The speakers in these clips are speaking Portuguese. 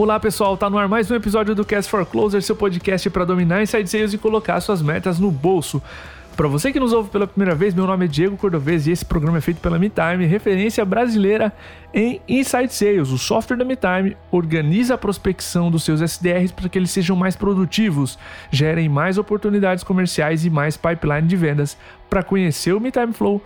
Olá pessoal, tá no ar mais um episódio do Cast for Closer, seu podcast para dominar inside sales e colocar suas metas no bolso. Para você que nos ouve pela primeira vez, meu nome é Diego Cordovez e esse programa é feito pela MeTime, referência brasileira em Inside Sales. O software da MeTime organiza a prospecção dos seus SDRs para que eles sejam mais produtivos, gerem mais oportunidades comerciais e mais pipeline de vendas. Para conhecer o MeTime Flow,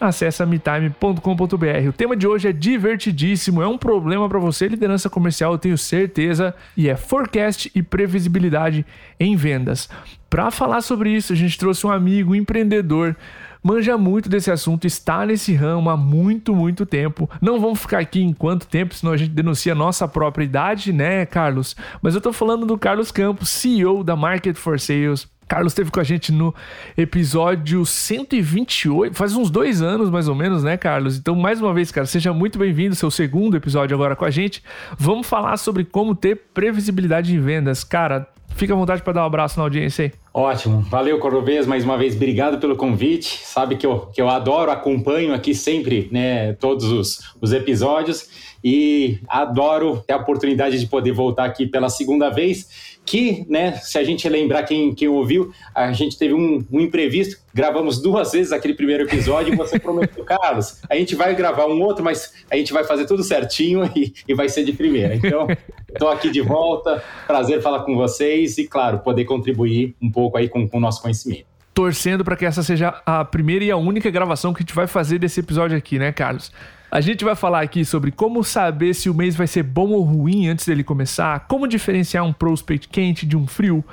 acesse metime.com.br. O tema de hoje é divertidíssimo, é um problema para você, liderança comercial, eu tenho certeza, e é forecast e previsibilidade em vendas. Para falar sobre isso, a gente trouxe um amigo empreendedor manja muito desse assunto, está nesse ramo há muito, muito tempo. Não vamos ficar aqui em quanto tempo, senão a gente denuncia nossa própria idade, né, Carlos? Mas eu estou falando do Carlos Campos, CEO da Market for Sales, Carlos esteve com a gente no episódio 128, faz uns dois anos mais ou menos, né, Carlos? Então, mais uma vez, cara, seja muito bem-vindo, seu segundo episódio agora com a gente. Vamos falar sobre como ter previsibilidade em vendas. Cara, fica à vontade para dar um abraço na audiência aí. Ótimo, valeu Cordovez, mais uma vez, obrigado pelo convite. Sabe que eu, que eu adoro, acompanho aqui sempre né, todos os, os episódios e adoro ter a oportunidade de poder voltar aqui pela segunda vez que, né, se a gente lembrar quem, quem ouviu, a gente teve um, um imprevisto, gravamos duas vezes aquele primeiro episódio e você prometeu, Carlos, a gente vai gravar um outro, mas a gente vai fazer tudo certinho e, e vai ser de primeira. Então, estou aqui de volta, prazer falar com vocês e, claro, poder contribuir um pouco aí com, com o nosso conhecimento torcendo para que essa seja a primeira e a única gravação que a gente vai fazer desse episódio aqui, né, Carlos? A gente vai falar aqui sobre como saber se o mês vai ser bom ou ruim antes dele começar, como diferenciar um prospect quente de um frio,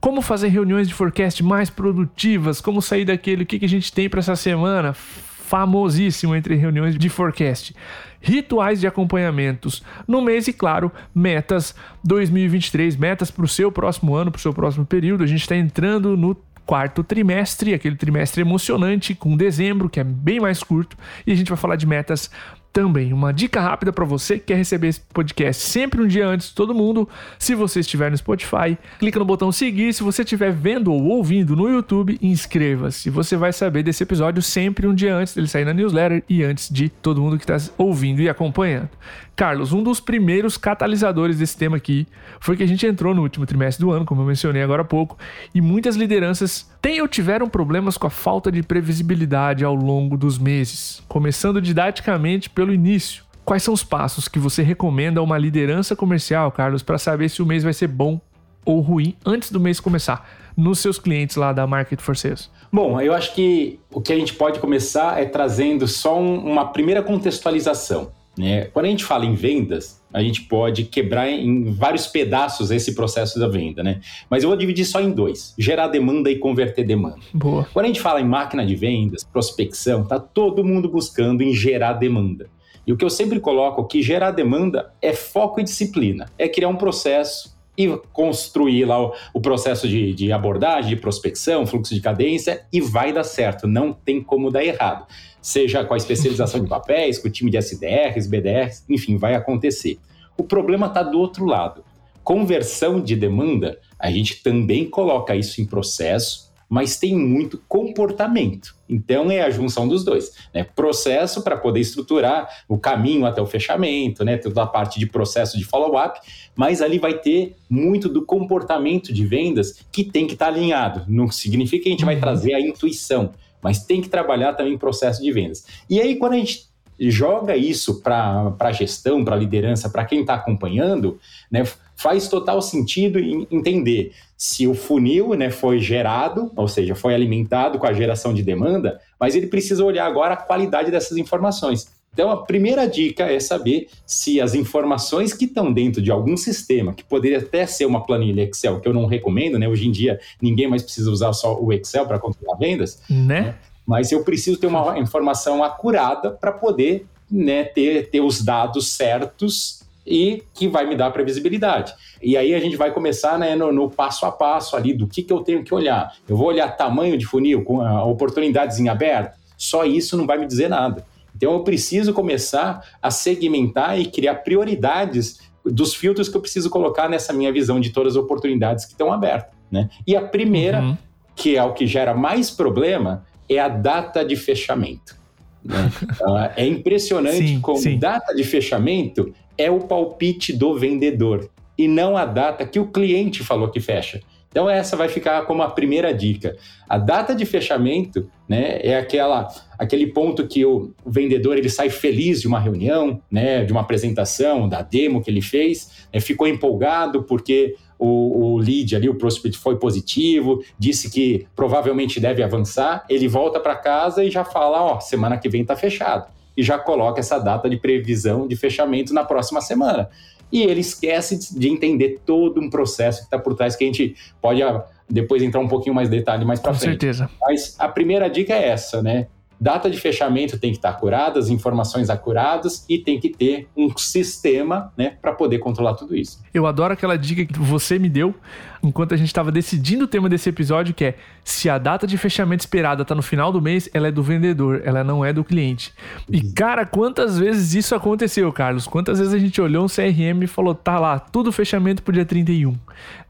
como fazer reuniões de forecast mais produtivas, como sair daquele o que, que a gente tem para essa semana, famosíssimo entre reuniões de forecast, rituais de acompanhamentos no mês e, claro, metas 2023, metas para o seu próximo ano, para o seu próximo período. A gente está entrando no quarto trimestre, aquele trimestre emocionante com dezembro, que é bem mais curto, e a gente vai falar de metas também. Uma dica rápida para você que quer receber esse podcast sempre um dia antes de todo mundo. Se você estiver no Spotify, clica no botão seguir. Se você estiver vendo ou ouvindo no YouTube, inscreva-se. Você vai saber desse episódio sempre um dia antes dele sair na newsletter e antes de todo mundo que está ouvindo e acompanhando. Carlos, um dos primeiros catalisadores desse tema aqui foi que a gente entrou no último trimestre do ano, como eu mencionei agora há pouco, e muitas lideranças têm ou tiveram problemas com a falta de previsibilidade ao longo dos meses, começando didaticamente pelo início. Quais são os passos que você recomenda a uma liderança comercial, Carlos, para saber se o mês vai ser bom ou ruim antes do mês começar, nos seus clientes lá da Market for Sales? Bom, eu acho que o que a gente pode começar é trazendo só um, uma primeira contextualização. Né? Quando a gente fala em vendas, a gente pode quebrar em vários pedaços esse processo da venda, né? Mas eu vou dividir só em dois: gerar demanda e converter demanda. Boa. Quando a gente fala em máquina de vendas, prospecção, tá todo mundo buscando em gerar demanda. E o que eu sempre coloco aqui, gerar demanda é foco e disciplina. É criar um processo e construir lá o, o processo de, de abordagem, de prospecção, fluxo de cadência e vai dar certo. Não tem como dar errado seja com a especialização de papéis, com o time de SDRs, BDRs, enfim, vai acontecer. O problema está do outro lado. Conversão de demanda, a gente também coloca isso em processo, mas tem muito comportamento. Então é a junção dos dois. Né? Processo para poder estruturar o caminho até o fechamento, né? toda a parte de processo de follow-up, mas ali vai ter muito do comportamento de vendas que tem que estar tá alinhado. Não significa que a gente vai uhum. trazer a intuição, mas tem que trabalhar também processo de vendas. E aí, quando a gente joga isso para a gestão, para a liderança, para quem está acompanhando, né, faz total sentido entender se o funil né, foi gerado, ou seja, foi alimentado com a geração de demanda, mas ele precisa olhar agora a qualidade dessas informações. Então, a primeira dica é saber se as informações que estão dentro de algum sistema, que poderia até ser uma planilha Excel, que eu não recomendo, né? Hoje em dia, ninguém mais precisa usar só o Excel para controlar vendas. Né? né? Mas eu preciso ter uma informação acurada para poder né, ter, ter os dados certos e que vai me dar previsibilidade. E aí a gente vai começar né, no, no, passo a passo ali do que, que eu tenho que olhar. Eu vou olhar tamanho de funil, com oportunidades em aberto. Só isso não vai me dizer nada. Então eu preciso começar a segmentar e criar prioridades dos filtros que eu preciso colocar nessa minha visão de todas as oportunidades que estão abertas. Né? E a primeira, uhum. que é o que gera mais problema, é a data de fechamento. Né? é impressionante sim, como sim. data de fechamento é o palpite do vendedor e não a data que o cliente falou que fecha. Então essa vai ficar como a primeira dica. A data de fechamento, né, é aquela aquele ponto que o vendedor ele sai feliz de uma reunião, né, de uma apresentação, da demo que ele fez, né, ficou empolgado porque o, o lead ali, o prospect foi positivo, disse que provavelmente deve avançar, ele volta para casa e já fala, ó, semana que vem está fechado. E já coloca essa data de previsão de fechamento na próxima semana. E ele esquece de entender todo um processo que está por trás, que a gente pode ah, depois entrar um pouquinho mais detalhe mais para frente. Com certeza. Mas a primeira dica é essa, né? Data de fechamento tem que estar acurada, as informações acuradas e tem que ter um sistema né, para poder controlar tudo isso. Eu adoro aquela dica que você me deu enquanto a gente estava decidindo o tema desse episódio, que é se a data de fechamento esperada está no final do mês, ela é do vendedor, ela não é do cliente. E uhum. cara, quantas vezes isso aconteceu, Carlos? Quantas vezes a gente olhou um CRM e falou, tá lá, tudo fechamento pro dia 31,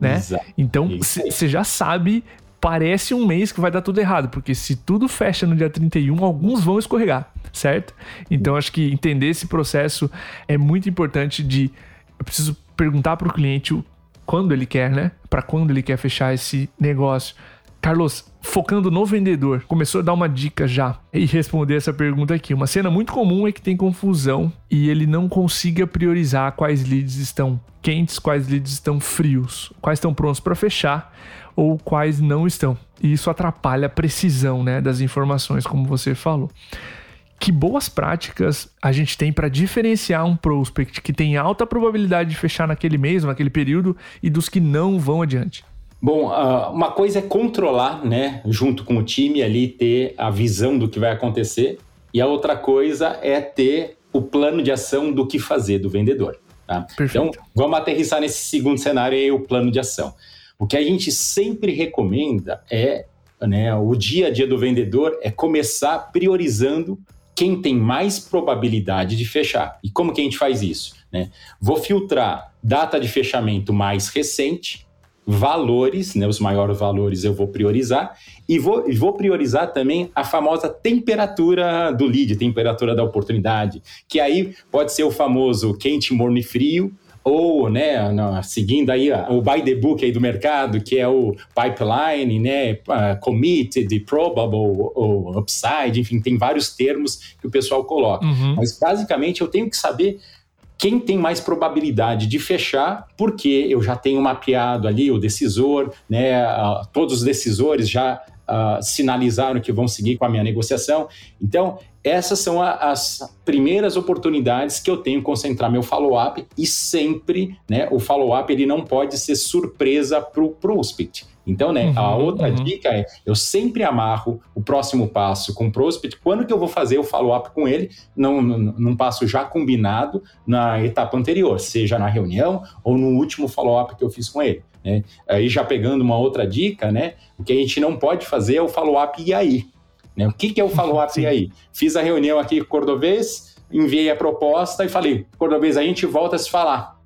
né? Exato. Então, você já sabe parece um mês que vai dar tudo errado, porque se tudo fecha no dia 31, alguns vão escorregar, certo? Então acho que entender esse processo é muito importante de eu preciso perguntar para o cliente quando ele quer, né? Para quando ele quer fechar esse negócio. Carlos, focando no vendedor, começou a dar uma dica já e responder essa pergunta aqui. Uma cena muito comum é que tem confusão e ele não consiga priorizar quais leads estão quentes, quais leads estão frios, quais estão prontos para fechar ou quais não estão. E isso atrapalha a precisão né, das informações, como você falou. Que boas práticas a gente tem para diferenciar um prospect que tem alta probabilidade de fechar naquele mês, naquele período, e dos que não vão adiante? Bom, uma coisa é controlar, né, junto com o time ali, ter a visão do que vai acontecer, e a outra coisa é ter o plano de ação do que fazer do vendedor. Tá? Então, vamos aterrissar nesse segundo cenário aí, o plano de ação. O que a gente sempre recomenda é, né, o dia a dia do vendedor é começar priorizando quem tem mais probabilidade de fechar. E como que a gente faz isso? Né? Vou filtrar data de fechamento mais recente, valores, né, os maiores valores eu vou priorizar, e vou, vou priorizar também a famosa temperatura do lead, temperatura da oportunidade, que aí pode ser o famoso quente, morno e frio, ou, né, seguindo aí o buy the book aí do mercado, que é o pipeline, né, uh, committed, probable, ou upside, enfim, tem vários termos que o pessoal coloca. Uhum. Mas basicamente eu tenho que saber quem tem mais probabilidade de fechar, porque eu já tenho mapeado ali o decisor, né, todos os decisores já uh, sinalizaram que vão seguir com a minha negociação. Então, essas são a, as primeiras oportunidades que eu tenho concentrar meu follow-up e sempre, né, o follow-up ele não pode ser surpresa para o prospect. Então, né, uhum, a outra uhum. dica é, eu sempre amarro o próximo passo com o prospect, quando que eu vou fazer o follow-up com ele, não, num passo já combinado na etapa anterior, seja na reunião ou no último follow-up que eu fiz com ele. Né? Aí já pegando uma outra dica, né, o que a gente não pode fazer é o follow-up e aí. Né? O que, que é o follow-up e aí? Fiz a reunião aqui com o Cordovez, enviei a proposta e falei, Cordovez, a gente volta a se falar.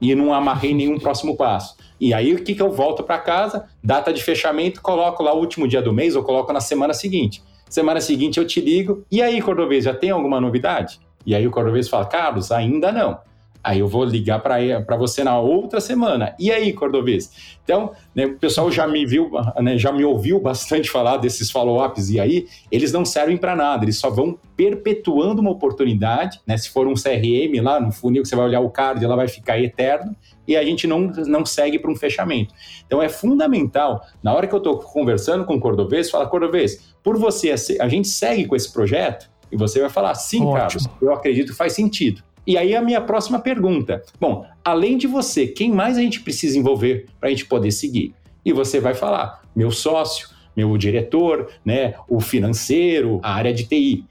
E não amarrei nenhum próximo passo. E aí, o que, que eu volto para casa? Data de fechamento, coloco lá o último dia do mês ou coloco na semana seguinte. Semana seguinte eu te ligo. E aí, Cordovez, já tem alguma novidade? E aí o Cordovez fala, Carlos, ainda não. Aí eu vou ligar para você na outra semana. E aí, Cordovez? Então, né, o pessoal já me viu, né, já me ouviu bastante falar desses follow-ups e aí eles não servem para nada, eles só vão perpetuando uma oportunidade, né? Se for um CRM lá no funil que você vai olhar o card, ela vai ficar eterno e a gente não, não segue para um fechamento. Então é fundamental, na hora que eu estou conversando com o Cordovez, fala, Cordovez, por você, a gente segue com esse projeto? E você vai falar, sim, Ótimo. Carlos, eu acredito que faz sentido. E aí a minha próxima pergunta. Bom, além de você, quem mais a gente precisa envolver para a gente poder seguir? E você vai falar, meu sócio, meu diretor, né, o financeiro, a área de TI.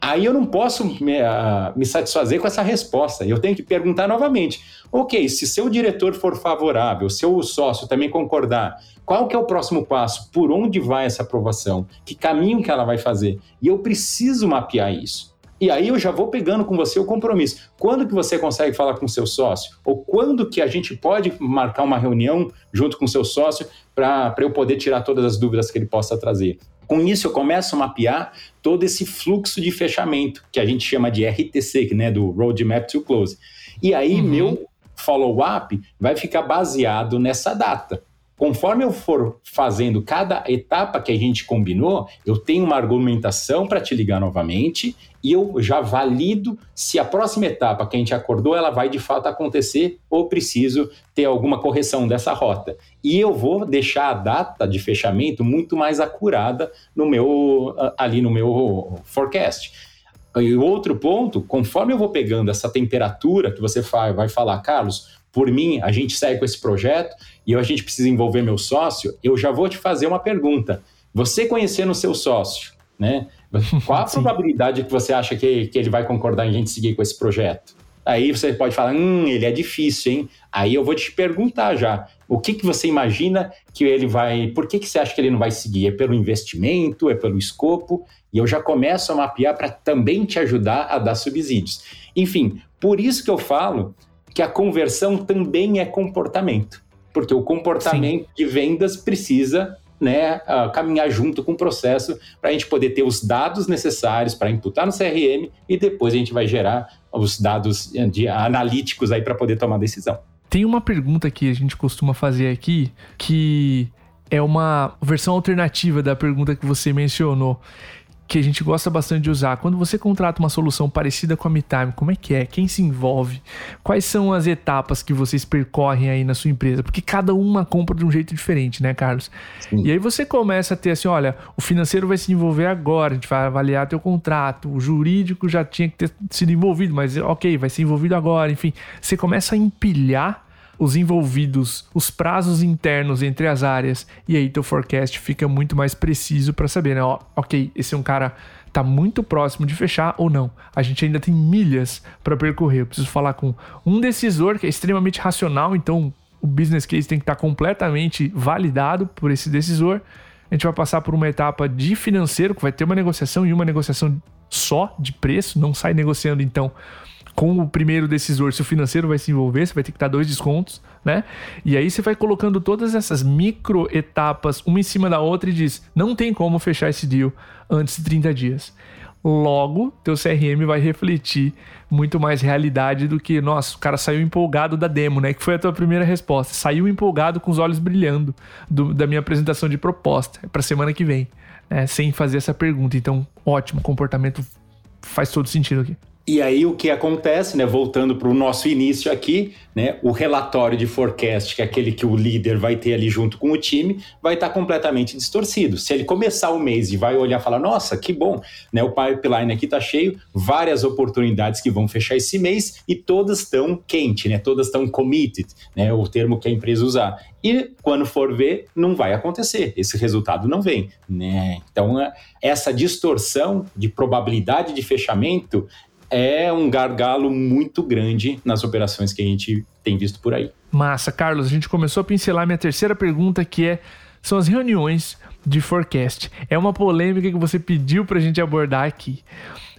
Aí eu não posso me, uh, me, satisfazer com essa resposta. Eu tenho que perguntar novamente. Ok, se seu diretor for favorável, seu sócio também concordar, qual que é o próximo passo? Por onde vai essa aprovação? Que caminho que ela vai fazer? E eu preciso mapear isso. E aí eu já vou pegando com você o compromisso. Quando que você consegue falar com o seu sócio? Ou quando que a gente pode marcar uma reunião junto com o seu sócio para eu poder tirar todas as dúvidas que ele possa trazer? Com isso, eu começo a mapear todo esse fluxo de fechamento, que a gente chama de RTC, né, do Roadmap to Close. E aí, uhum. meu follow-up vai ficar baseado nessa data. Conforme eu for fazendo cada etapa que a gente combinou, eu tenho uma argumentação para te ligar novamente e eu já valido se a próxima etapa que a gente acordou ela vai de fato acontecer ou preciso ter alguma correção dessa rota. E eu vou deixar a data de fechamento muito mais acurada no meu ali no meu forecast. E outro ponto, conforme eu vou pegando essa temperatura que você vai falar, Carlos, por mim, a gente segue com esse projeto e a gente precisa envolver meu sócio, eu já vou te fazer uma pergunta. Você conhecendo o seu sócio, né? Qual a probabilidade que você acha que, que ele vai concordar em a gente seguir com esse projeto? Aí você pode falar, hum, ele é difícil, hein? Aí eu vou te perguntar já, o que, que você imagina que ele vai... Por que, que você acha que ele não vai seguir? É pelo investimento? É pelo escopo? E eu já começo a mapear para também te ajudar a dar subsídios. Enfim, por isso que eu falo que a conversão também é comportamento, porque o comportamento Sim. de vendas precisa né, uh, caminhar junto com o processo para a gente poder ter os dados necessários para imputar no CRM e depois a gente vai gerar os dados de analíticos aí para poder tomar decisão. Tem uma pergunta que a gente costuma fazer aqui que é uma versão alternativa da pergunta que você mencionou, que a gente gosta bastante de usar. Quando você contrata uma solução parecida com a MeTime, como é que é? Quem se envolve? Quais são as etapas que vocês percorrem aí na sua empresa? Porque cada uma compra de um jeito diferente, né, Carlos? Sim. E aí você começa a ter assim, olha, o financeiro vai se envolver agora, a gente vai avaliar teu contrato, o jurídico já tinha que ter sido envolvido, mas ok, vai ser envolvido agora, enfim. Você começa a empilhar os envolvidos, os prazos internos entre as áreas, e aí teu forecast fica muito mais preciso para saber, né? Ó, ok, esse é um cara tá muito próximo de fechar ou não. A gente ainda tem milhas para percorrer. Eu preciso falar com um decisor que é extremamente racional, então o business case tem que estar tá completamente validado por esse decisor. A gente vai passar por uma etapa de financeiro, que vai ter uma negociação e uma negociação só de preço, não sai negociando então com o primeiro decisor, se o financeiro vai se envolver, você vai ter que dar dois descontos, né? E aí você vai colocando todas essas micro etapas uma em cima da outra e diz: não tem como fechar esse deal antes de 30 dias. Logo, teu CRM vai refletir muito mais realidade do que, nossa, o cara saiu empolgado da demo, né? Que foi a tua primeira resposta. Saiu empolgado com os olhos brilhando do, da minha apresentação de proposta. Para semana que vem, né? sem fazer essa pergunta. Então, ótimo, comportamento faz todo sentido aqui. E aí o que acontece, né, voltando para o nosso início aqui, né, o relatório de forecast, que é aquele que o líder vai ter ali junto com o time, vai estar tá completamente distorcido. Se ele começar o mês e vai olhar e falar, nossa, que bom, né, o pipeline aqui está cheio, várias oportunidades que vão fechar esse mês e todas estão quente, né, todas estão committed, né, o termo que a empresa usar. E quando for ver, não vai acontecer, esse resultado não vem. Né? Então, é, essa distorção de probabilidade de fechamento é um gargalo muito grande nas operações que a gente tem visto por aí. Massa, Carlos, a gente começou a pincelar minha terceira pergunta, que é são as reuniões de forecast. É uma polêmica que você pediu para a gente abordar aqui.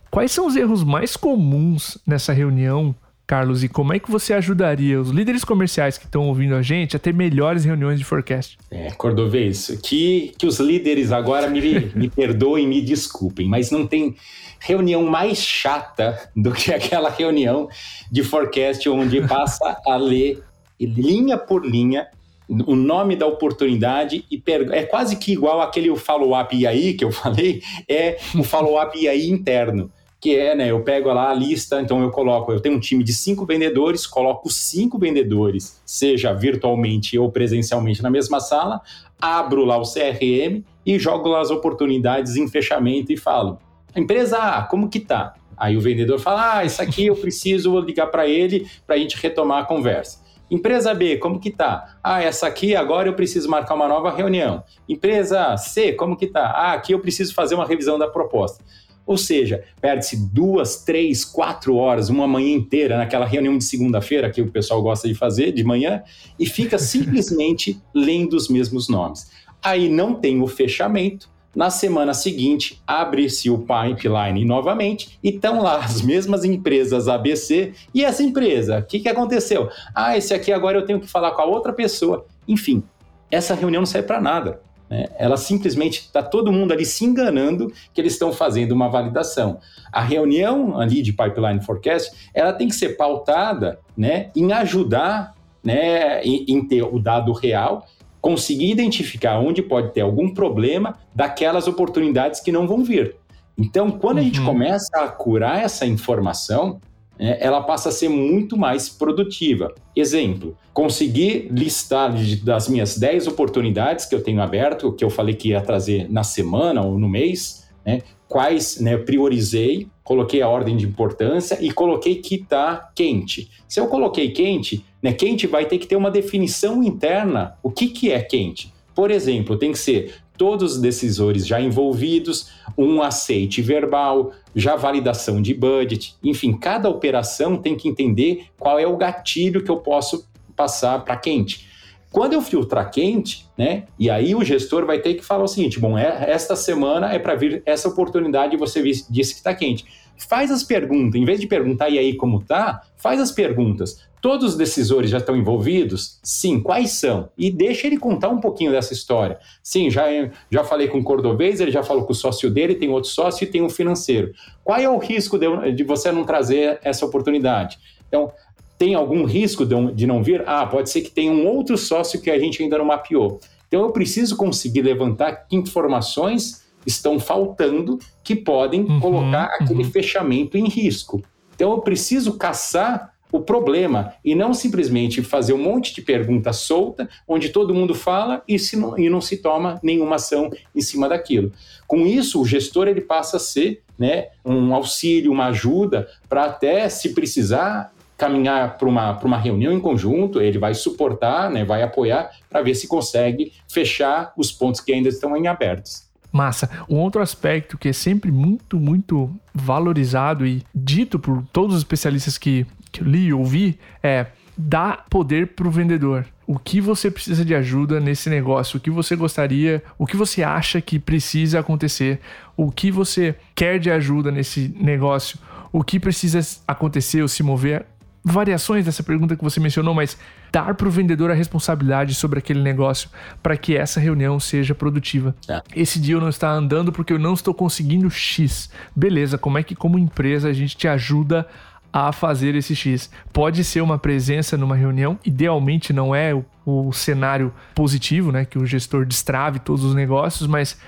Quais são os erros mais comuns nessa reunião, Carlos, e como é que você ajudaria os líderes comerciais que estão ouvindo a gente a ter melhores reuniões de forecast? É, Cordovez, que, que os líderes agora me, me perdoem, me desculpem, mas não tem reunião mais chata do que aquela reunião de forecast onde passa a ler linha por linha o nome da oportunidade e é quase que igual aquele follow-up IAI que eu falei, é um follow-up IAI interno, que é, né, eu pego lá a lista, então eu coloco, eu tenho um time de cinco vendedores, coloco cinco vendedores, seja virtualmente ou presencialmente na mesma sala, abro lá o CRM e jogo lá as oportunidades em fechamento e falo, Empresa A, como que tá? Aí o vendedor fala: Ah, isso aqui eu preciso ligar para ele para a gente retomar a conversa. Empresa B, como que tá? Ah, essa aqui agora eu preciso marcar uma nova reunião. Empresa C, como que tá? Ah, aqui eu preciso fazer uma revisão da proposta. Ou seja, perde-se duas, três, quatro horas, uma manhã inteira naquela reunião de segunda-feira que o pessoal gosta de fazer de manhã e fica simplesmente lendo os mesmos nomes. Aí não tem o fechamento, na semana seguinte, abre-se o pipeline novamente e estão lá as mesmas empresas ABC. E essa empresa, o que, que aconteceu? Ah, esse aqui agora eu tenho que falar com a outra pessoa. Enfim, essa reunião não serve para nada. Né? Ela simplesmente está todo mundo ali se enganando que eles estão fazendo uma validação. A reunião ali de pipeline forecast, ela tem que ser pautada, né, em ajudar, né, em, em ter o dado real conseguir identificar onde pode ter algum problema daquelas oportunidades que não vão vir. Então, quando a gente uhum. começa a curar essa informação, ela passa a ser muito mais produtiva. Exemplo, conseguir listar das minhas 10 oportunidades que eu tenho aberto, que eu falei que ia trazer na semana ou no mês, né, quais né, priorizei, coloquei a ordem de importância e coloquei que está quente. Se eu coloquei quente, né, quente vai ter que ter uma definição interna. O que, que é quente? Por exemplo, tem que ser todos os decisores já envolvidos, um aceite verbal, já validação de budget, enfim, cada operação tem que entender qual é o gatilho que eu posso passar para quente. Quando eu filtrar quente, né? E aí o gestor vai ter que falar o seguinte: bom, é, esta semana é para vir essa oportunidade você disse que está quente. Faz as perguntas, em vez de perguntar e aí como tá, faz as perguntas. Todos os decisores já estão envolvidos? Sim, quais são? E deixa ele contar um pouquinho dessa história. Sim, já, já falei com o Cordovez, ele já falou com o sócio dele, tem outro sócio e tem um financeiro. Qual é o risco de, de você não trazer essa oportunidade? Então, tem algum risco de não vir? Ah, pode ser que tenha um outro sócio que a gente ainda não mapeou. Então eu preciso conseguir levantar que informações estão faltando que podem uhum, colocar aquele uhum. fechamento em risco. Então eu preciso caçar o problema e não simplesmente fazer um monte de pergunta solta, onde todo mundo fala e, se não, e não se toma nenhuma ação em cima daquilo. Com isso, o gestor ele passa a ser né, um auxílio, uma ajuda para até, se precisar, caminhar para uma, uma reunião em conjunto, ele vai suportar, né, vai apoiar para ver se consegue fechar os pontos que ainda estão em abertos. Massa. Um outro aspecto que é sempre muito, muito valorizado e dito por todos os especialistas que, que eu li e ouvi é dar poder para o vendedor. O que você precisa de ajuda nesse negócio? O que você gostaria? O que você acha que precisa acontecer? O que você quer de ajuda nesse negócio? O que precisa acontecer ou se mover? variações dessa pergunta que você mencionou, mas dar para o vendedor a responsabilidade sobre aquele negócio para que essa reunião seja produtiva. É. Esse dia eu não está andando porque eu não estou conseguindo X. Beleza, como é que como empresa a gente te ajuda a fazer esse X? Pode ser uma presença numa reunião, idealmente não é o, o cenário positivo, né, que o gestor destrave todos os negócios, mas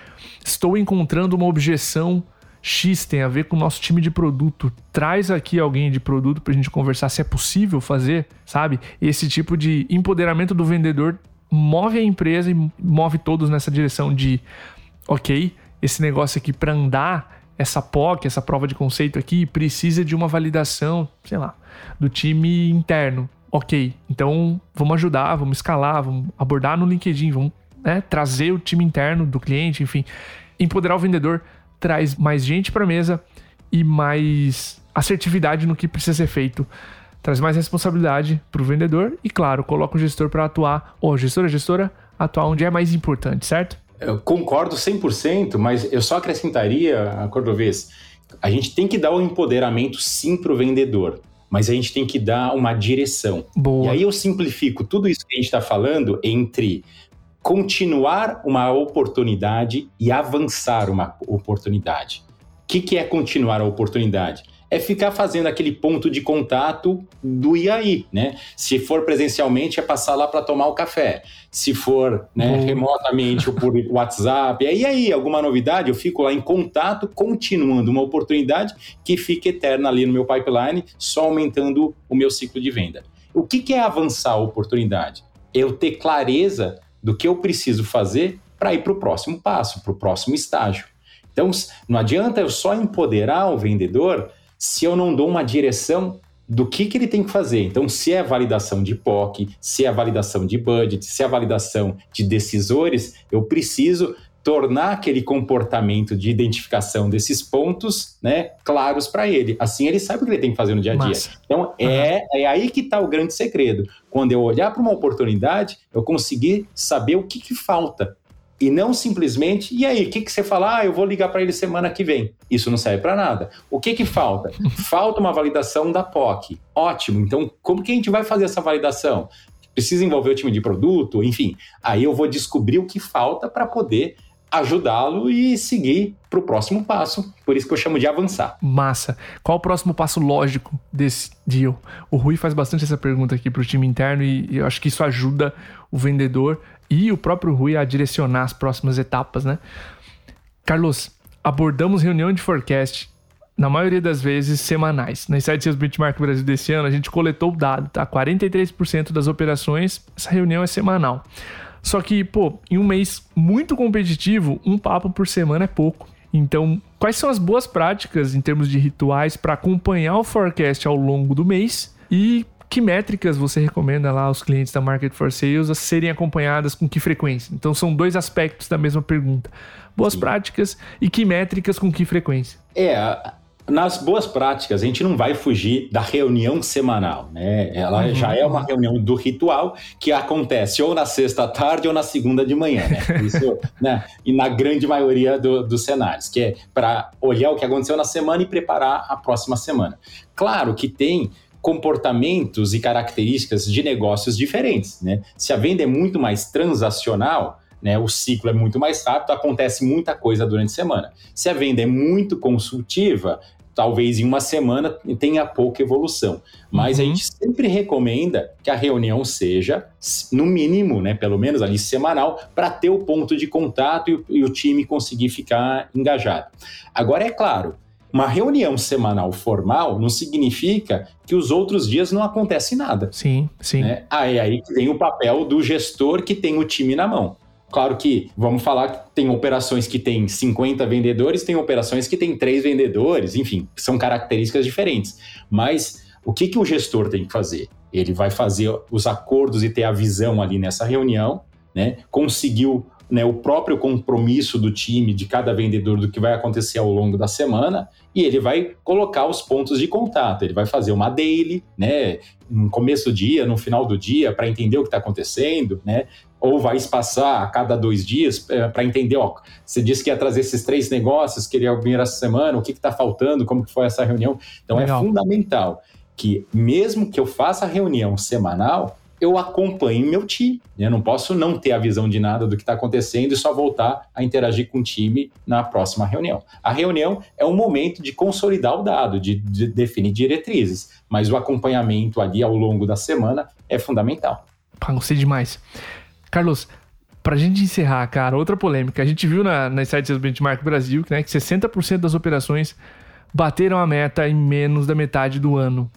estou encontrando uma objeção X tem a ver com o nosso time de produto. Traz aqui alguém de produto para a gente conversar se é possível fazer, sabe? Esse tipo de empoderamento do vendedor move a empresa e move todos nessa direção de, ok, esse negócio aqui para andar, essa POC, essa prova de conceito aqui, precisa de uma validação, sei lá, do time interno. Ok, então vamos ajudar, vamos escalar, vamos abordar no LinkedIn, vamos né, trazer o time interno do cliente, enfim, empoderar o vendedor traz mais gente para a mesa e mais assertividade no que precisa ser feito. Traz mais responsabilidade para o vendedor e, claro, coloca o gestor para atuar, ou gestora, gestora, atuar onde é mais importante, certo? Eu concordo 100%, mas eu só acrescentaria, a Cordovez, a gente tem que dar o um empoderamento sim para o vendedor, mas a gente tem que dar uma direção. Boa. E aí eu simplifico tudo isso que a gente está falando entre continuar uma oportunidade e avançar uma oportunidade. O que, que é continuar a oportunidade? É ficar fazendo aquele ponto de contato do e aí, né? Se for presencialmente, é passar lá para tomar o café. Se for né, remotamente ou por WhatsApp, é e aí, alguma novidade? Eu fico lá em contato, continuando uma oportunidade que fica eterna ali no meu pipeline, só aumentando o meu ciclo de venda. O que, que é avançar a oportunidade? Eu ter clareza do que eu preciso fazer para ir para o próximo passo, para o próximo estágio. Então, não adianta eu só empoderar o vendedor se eu não dou uma direção do que, que ele tem que fazer. Então, se é validação de POC, se é validação de budget, se é validação de decisores, eu preciso tornar aquele comportamento de identificação desses pontos né, claros para ele. Assim ele sabe o que ele tem que fazer no dia a dia. Massa. Então uhum. é, é aí que está o grande segredo. Quando eu olhar para uma oportunidade, eu conseguir saber o que, que falta. E não simplesmente, e aí, o que, que você fala? Ah, eu vou ligar para ele semana que vem. Isso não serve para nada. O que, que falta? falta uma validação da POC. Ótimo. Então, como que a gente vai fazer essa validação? precisa envolver o time de produto, enfim. Aí eu vou descobrir o que falta para poder ajudá-lo e seguir para o próximo passo. Por isso que eu chamo de avançar. Massa. Qual o próximo passo lógico desse deal? O Rui faz bastante essa pergunta aqui para o time interno e eu acho que isso ajuda o vendedor e o próprio Rui a direcionar as próximas etapas, né? Carlos, abordamos reunião de forecast na maioria das vezes semanais. Na Insight Sales Benchmark Brasil desse ano, a gente coletou o dado, tá? 43% das operações, essa reunião é semanal. Só que, pô, em um mês muito competitivo, um papo por semana é pouco. Então, quais são as boas práticas em termos de rituais para acompanhar o forecast ao longo do mês? E que métricas você recomenda lá aos clientes da Market for Sales a serem acompanhadas com que frequência? Então, são dois aspectos da mesma pergunta. Boas Sim. práticas e que métricas com que frequência? É, nas boas práticas, a gente não vai fugir da reunião semanal, né? Ela uhum. já é uma reunião do ritual que acontece ou na sexta tarde ou na segunda de manhã, né? Isso, né? E na grande maioria do, dos cenários, que é para olhar o que aconteceu na semana e preparar a próxima semana. Claro que tem comportamentos e características de negócios diferentes, né? Se a venda é muito mais transacional, né, o ciclo é muito mais rápido, acontece muita coisa durante a semana. Se a venda é muito consultiva, talvez em uma semana tenha pouca evolução. Mas uhum. a gente sempre recomenda que a reunião seja, no mínimo, né, pelo menos ali semanal, para ter o ponto de contato e, e o time conseguir ficar engajado. Agora, é claro, uma reunião semanal formal não significa que os outros dias não acontece nada. Sim, sim. Né? Ah, é aí que tem o papel do gestor que tem o time na mão. Claro que vamos falar que tem operações que tem 50 vendedores, tem operações que tem 3 vendedores, enfim, são características diferentes. Mas o que, que o gestor tem que fazer? Ele vai fazer os acordos e ter a visão ali nessa reunião, né? Conseguiu né, o próprio compromisso do time, de cada vendedor, do que vai acontecer ao longo da semana, e ele vai colocar os pontos de contato. Ele vai fazer uma daily, né, no começo do dia, no final do dia, para entender o que está acontecendo, né, ou vai espaçar a cada dois dias é, para entender, ó, você disse que ia trazer esses três negócios, queria vir essa semana, o que está faltando, como que foi essa reunião. Então é Legal. é fundamental que mesmo que eu faça a reunião semanal, eu acompanhe meu time. Né? Eu não posso não ter a visão de nada do que está acontecendo e só voltar a interagir com o time na próxima reunião. A reunião é um momento de consolidar o dado, de, de definir diretrizes, mas o acompanhamento ali ao longo da semana é fundamental. Pá, gostei demais. Carlos, pra gente encerrar, cara, outra polêmica. A gente viu na, na Insights Benchmark Brasil né, que 60% das operações bateram a meta em menos da metade do ano.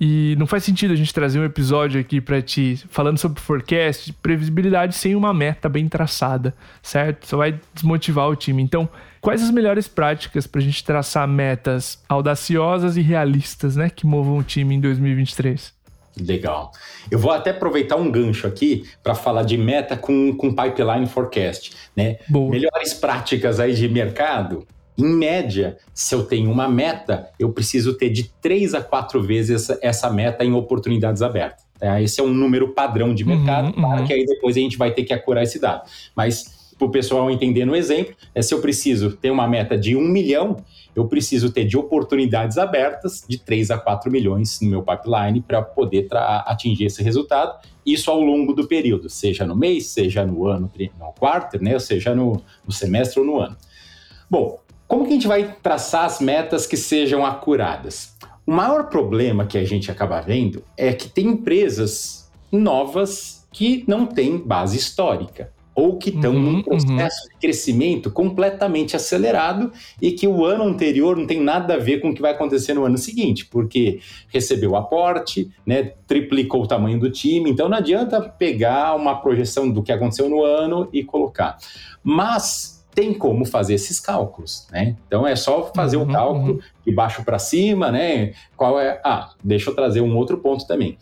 E não faz sentido a gente trazer um episódio aqui para ti falando sobre forecast, previsibilidade sem uma meta bem traçada, certo? Só vai desmotivar o time. Então, quais as melhores práticas para a gente traçar metas audaciosas e realistas, né, que movam o time em 2023? Legal. Eu vou até aproveitar um gancho aqui para falar de meta com, com pipeline forecast, né? Boa. Melhores práticas aí de mercado. Em média, se eu tenho uma meta, eu preciso ter de três a quatro vezes essa, essa meta em oportunidades abertas. Tá? Esse é um número padrão de mercado, uhum, uhum. que aí depois a gente vai ter que acurar esse dado. Mas para o pessoal entender no exemplo, é se eu preciso ter uma meta de um milhão, eu preciso ter de oportunidades abertas de 3 a 4 milhões no meu pipeline para poder atingir esse resultado. Isso ao longo do período, seja no mês, seja no ano, no quarto, né? seja no, no semestre ou no ano. Bom, como que a gente vai traçar as metas que sejam acuradas? O maior problema que a gente acaba vendo é que tem empresas novas que não têm base histórica ou que estão uhum, num processo uhum. de crescimento completamente acelerado e que o ano anterior não tem nada a ver com o que vai acontecer no ano seguinte, porque recebeu aporte, né, triplicou o tamanho do time, então não adianta pegar uma projeção do que aconteceu no ano e colocar. Mas tem como fazer esses cálculos, né? Então é só fazer o uhum, um cálculo uhum. de baixo para cima, né? Qual é? Ah, deixa eu trazer um outro ponto também.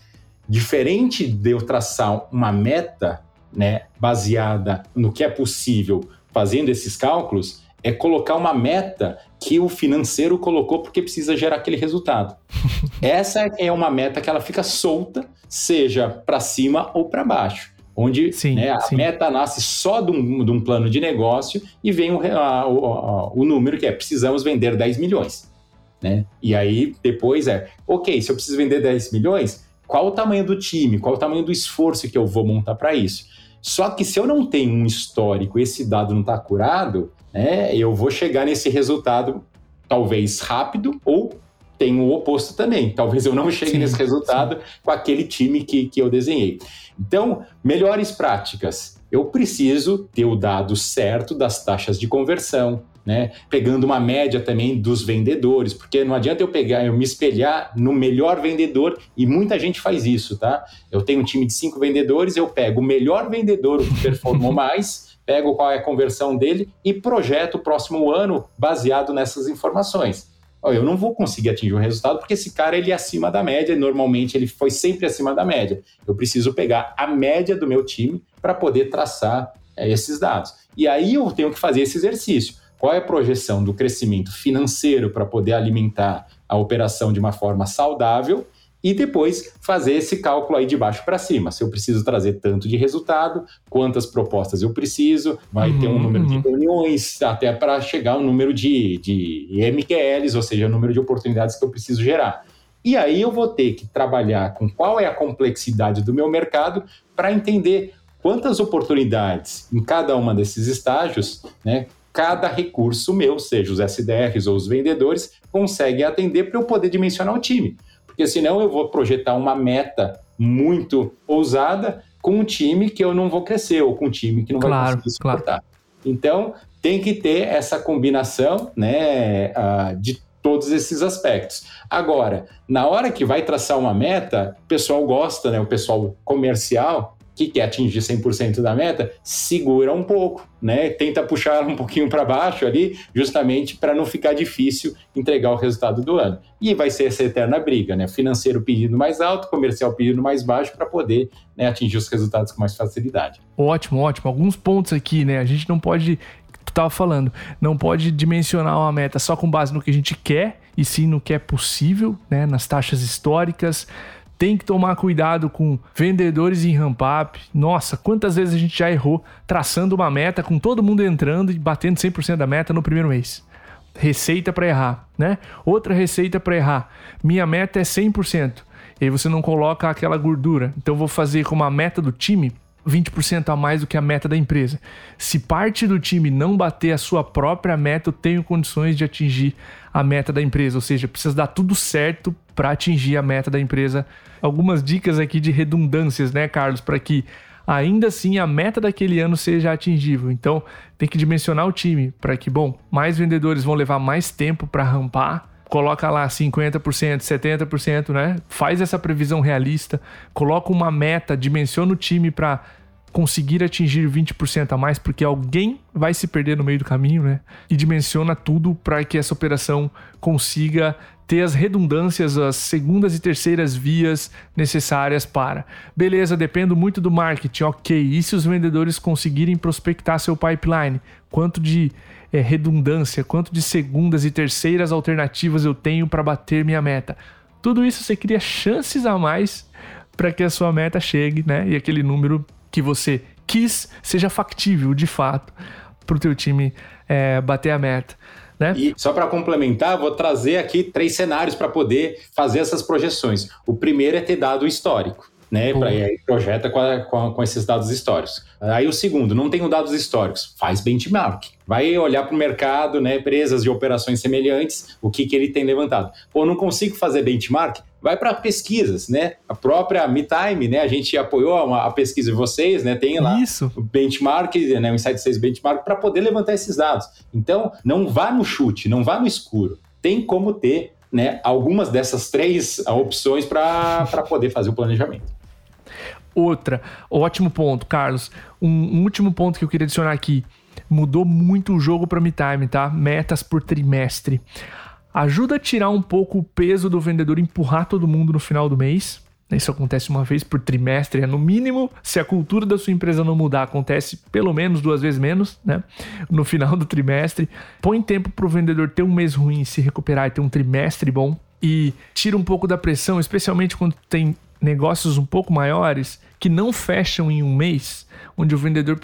Diferente de eu traçar uma meta né, baseada no que é possível fazendo esses cálculos, é colocar uma meta que o financeiro colocou porque precisa gerar aquele resultado. Essa é uma meta que ela fica solta, seja para cima ou para baixo. Onde sim, né, a sim. meta nasce só de um, de um, plano de negócio e vem o, a, o, o número que é precisamos vender 10 milhões. Né? E aí depois é, ok, se eu preciso vender 10 milhões, qual o tamanho do time, qual o tamanho do esforço que eu vou montar para isso. Só que se eu não tenho um histórico, esse dado não está curado, né, eu vou chegar nesse resultado talvez rápido ou tem o oposto também. Talvez eu não chegue sim, nesse resultado sim. com aquele time que, que eu desenhei. Então, melhores práticas. Eu preciso ter o dado certo das taxas de conversão, né? Pegando uma média também dos vendedores, porque não adianta eu pegar, eu me espelhar no melhor vendedor, e muita gente faz isso, tá? Eu tenho um time de cinco vendedores, eu pego o melhor vendedor que performou mais, pego qual é a conversão dele e projeto o próximo ano baseado nessas informações. Eu não vou conseguir atingir um resultado porque esse cara ele é acima da média, normalmente ele foi sempre acima da média. Eu preciso pegar a média do meu time para poder traçar é, esses dados. E aí eu tenho que fazer esse exercício qual é a projeção do crescimento financeiro para poder alimentar a operação de uma forma saudável e depois fazer esse cálculo aí de baixo para cima. Se eu preciso trazer tanto de resultado, quantas propostas eu preciso, vai uhum, ter um uhum, número uhum. de reuniões, até para chegar ao número de, de MQLs, ou seja, o número de oportunidades que eu preciso gerar. E aí eu vou ter que trabalhar com qual é a complexidade do meu mercado para entender quantas oportunidades em cada uma desses estágios, né, cada recurso meu, seja os SDRs ou os vendedores, consegue atender para eu poder dimensionar o time. Porque senão eu vou projetar uma meta muito ousada com um time que eu não vou crescer, ou com um time que não claro, vai conseguir suportar. Claro. Então, tem que ter essa combinação né, uh, de todos esses aspectos. Agora, na hora que vai traçar uma meta, o pessoal gosta, né, o pessoal comercial, que quer atingir 100% da meta, segura um pouco, né? Tenta puxar um pouquinho para baixo ali, justamente para não ficar difícil entregar o resultado do ano. E vai ser essa eterna briga, né? Financeiro pedindo mais alto, comercial pedindo mais baixo para poder né, atingir os resultados com mais facilidade. Ótimo, ótimo. Alguns pontos aqui, né? A gente não pode tu estava falando, não pode dimensionar uma meta só com base no que a gente quer, e sim no que é possível, né, nas taxas históricas, tem que tomar cuidado com vendedores em ramp up. Nossa, quantas vezes a gente já errou traçando uma meta com todo mundo entrando e batendo 100% da meta no primeiro mês. Receita para errar, né? Outra receita para errar. Minha meta é 100%. E aí você não coloca aquela gordura. Então vou fazer como a meta do time 20% a mais do que a meta da empresa. Se parte do time não bater a sua própria meta, eu tenho condições de atingir a meta da empresa. Ou seja, precisa dar tudo certo para atingir a meta da empresa. Algumas dicas aqui de redundâncias, né, Carlos, para que ainda assim a meta daquele ano seja atingível. Então, tem que dimensionar o time para que, bom, mais vendedores vão levar mais tempo para rampar. Coloca lá 50%, 70%, né? Faz essa previsão realista, coloca uma meta, dimensiona o time para conseguir atingir 20% a mais, porque alguém vai se perder no meio do caminho, né? E dimensiona tudo para que essa operação consiga ter as redundâncias, as segundas e terceiras vias necessárias para. Beleza, dependo muito do marketing, ok. E se os vendedores conseguirem prospectar seu pipeline? Quanto de é, redundância, quanto de segundas e terceiras alternativas eu tenho para bater minha meta? Tudo isso você cria chances a mais para que a sua meta chegue, né? E aquele número que você quis seja factível de fato para o teu time é, bater a meta. Né? E só para complementar, vou trazer aqui três cenários para poder fazer essas projeções. O primeiro é ter dado histórico né? Pra, e aí projeta com, a, com, a, com, esses dados históricos. Aí o segundo, não tenho dados históricos, faz benchmark. Vai olhar para o mercado, né? Empresas de operações semelhantes, o que, que ele tem levantado. Pô, não consigo fazer benchmark? Vai para pesquisas, né? A própria MeTime, né? A gente apoiou a, a, pesquisa de vocês, né? Tem lá Isso. o benchmark, né? o Insight 6 Benchmark, para poder levantar esses dados. Então, não vá no chute, não vá no escuro. Tem como ter né, algumas dessas três opções para poder fazer o planejamento. Outra, ótimo ponto, Carlos. Um, um, último ponto que eu queria adicionar aqui. Mudou muito o jogo para MeTime, tá? Metas por trimestre. Ajuda a tirar um pouco o peso do vendedor empurrar todo mundo no final do mês. Isso acontece uma vez por trimestre, é no mínimo. Se a cultura da sua empresa não mudar, acontece pelo menos duas vezes menos, né? No final do trimestre. Põe tempo para o vendedor ter um mês ruim, se recuperar e ter um trimestre bom. E tira um pouco da pressão, especialmente quando tem negócios um pouco maiores que não fecham em um mês, onde o vendedor,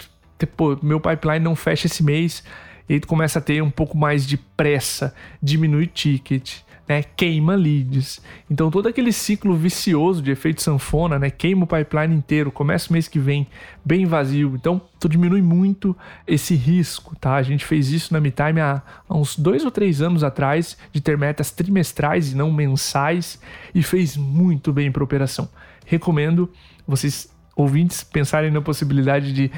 pô, meu pipeline não fecha esse mês, e tu começa a ter um pouco mais de pressa, diminui ticket, né, queima leads. Então todo aquele ciclo vicioso de efeito sanfona, né, queima o pipeline inteiro, começa o mês que vem bem vazio. Então tu diminui muito esse risco, tá? A gente fez isso na MeTime há, há uns dois ou três anos atrás, de ter metas trimestrais e não mensais, e fez muito bem para operação. Recomendo vocês ouvintes pensarem na possibilidade de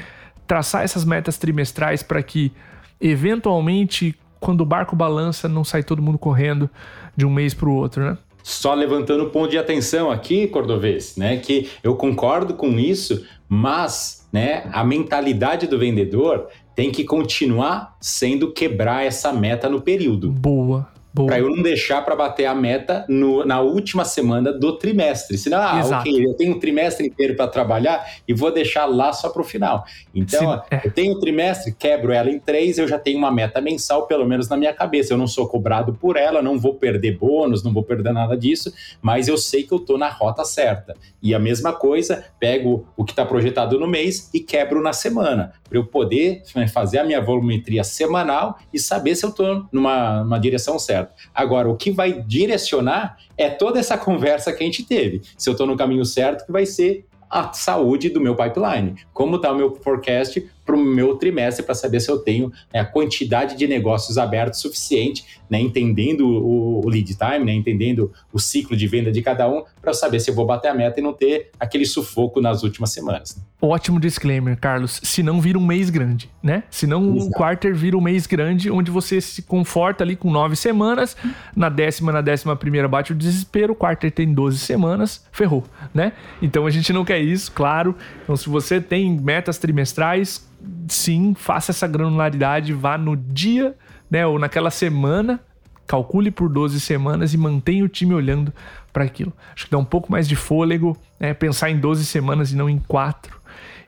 traçar essas metas trimestrais para que eventualmente quando o barco balança não sai todo mundo correndo de um mês para o outro, né? Só levantando o ponto de atenção aqui, Cordovez, né, que eu concordo com isso, mas, né, a mentalidade do vendedor tem que continuar sendo quebrar essa meta no período. Boa. Para eu não deixar para bater a meta no, na última semana do trimestre. Senão, ah, Exato. ok, eu tenho um trimestre inteiro para trabalhar e vou deixar lá só para o final. Então, é. eu tenho um trimestre, quebro ela em três, eu já tenho uma meta mensal, pelo menos na minha cabeça. Eu não sou cobrado por ela, não vou perder bônus, não vou perder nada disso, mas eu sei que eu estou na rota certa. E a mesma coisa, pego o que está projetado no mês e quebro na semana, para eu poder né, fazer a minha volumetria semanal e saber se eu estou numa, numa direção certa certo. Agora, o que vai direcionar é toda essa conversa que a gente teve. Se eu estou no caminho certo, que vai ser a saúde do meu pipeline. Como está o meu forecast para o meu trimestre para saber se eu tenho né, a quantidade de negócios abertos suficiente, né, entendendo o, o, lead time, né, entendendo o ciclo de venda de cada um, para eu saber se eu vou bater a meta e não ter aquele sufoco nas últimas semanas. Ótimo disclaimer, Carlos. Se não vira um mês grande, né? Se não um quarter vira um mês grande, onde você se conforta ali com nove semanas, na décima, na décima primeira bate o desespero, o quarter tem 12 semanas, ferrou, né? Então a gente não quer isso, claro. Então se você tem metas trimestrais, sim, faça essa granularidade, vá no dia, né, ou naquela semana, calcule por 12 semanas e mantenha o time olhando para aquilo. Acho que dá um pouco mais de fôlego, né, pensar em 12 semanas e não em 4.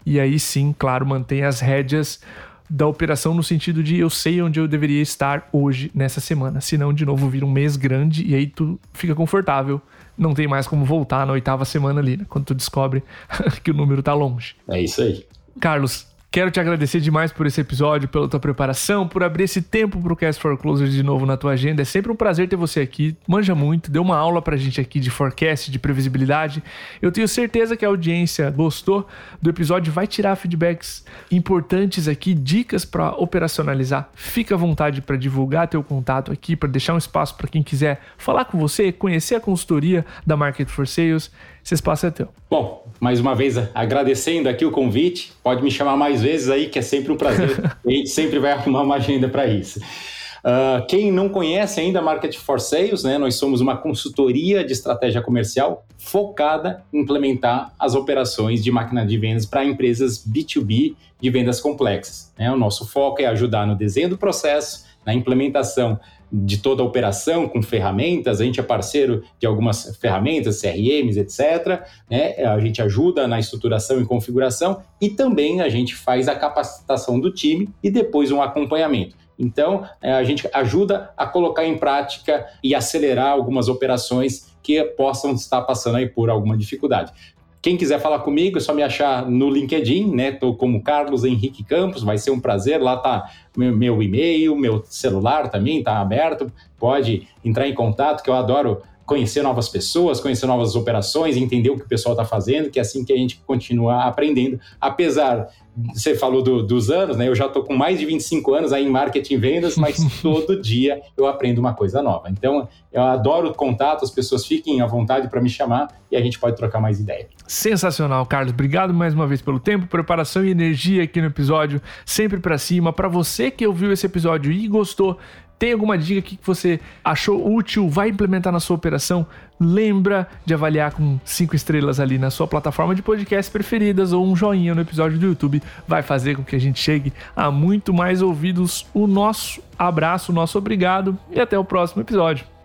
E aí sim, claro, mantenha as rédeas da operação no sentido de eu sei onde eu deveria estar hoje, nessa semana. Senão, de novo, vira um mês grande e aí tu fica confortável. Não tem mais como voltar na oitava semana ali, né? Quando tu descobre que o número tá longe. É isso aí. Carlos, Quero te agradecer demais por esse episódio, pela tua preparação, por abrir esse tempo pro Cast for Closers de novo na tua agenda. É sempre um prazer ter você aqui. Manja muito, deu uma aula pra gente aqui de forecast, de previsibilidade. Eu tenho certeza que a audiência gostou do episódio, vai tirar feedbacks importantes aqui, dicas para operacionalizar. Fica à vontade para divulgar teu contato aqui, para deixar um espaço para quem quiser falar com você, conhecer a consultoria da Market for Sales. Esse espaço é teu. Bom, mais uma vez agradecendo aqui o convite. Pode me chamar mais vezes aí, que é sempre um prazer. a gente sempre vai arrumar uma agenda para isso. Uh, quem não conhece ainda a Market for Sales, né, nós somos uma consultoria de estratégia comercial focada em implementar as operações de máquina de vendas para empresas B2B de vendas complexas. Né? O nosso foco é ajudar no desenho do processo, na implementação de toda a operação com ferramentas, a gente é parceiro de algumas ferramentas, CRMs, etc. Né? A gente ajuda na estruturação e configuração e também a gente faz a capacitação do time e depois um acompanhamento. Então, é, a gente ajuda a colocar em prática e acelerar algumas operações que possam estar passando aí por alguma dificuldade. Quem quiser falar comigo, é só me achar no LinkedIn, né? Estou como Carlos Henrique Campos, vai ser um prazer. Lá tá meu, meu e-mail, meu celular também está aberto. Pode entrar em contato, que eu adoro conhecer novas pessoas, conhecer novas operações, entender o que o pessoal está fazendo, que é assim que a gente continua aprendendo. Apesar, você falou do, dos anos, né? Eu já estou com mais de 25 anos aí em marketing e vendas, mas todo dia eu aprendo uma coisa nova. Então, eu adoro o contato, as pessoas fiquem à vontade para me chamar e a gente pode trocar mais ideia. Sensacional, Carlos. Obrigado mais uma vez pelo tempo, preparação e energia aqui no episódio, sempre para cima. Para você que ouviu esse episódio e gostou, tem alguma dica que você achou útil, vai implementar na sua operação? Lembra de avaliar com cinco estrelas ali na sua plataforma de podcast preferidas ou um joinha no episódio do YouTube. Vai fazer com que a gente chegue a muito mais ouvidos. O nosso abraço, o nosso obrigado e até o próximo episódio.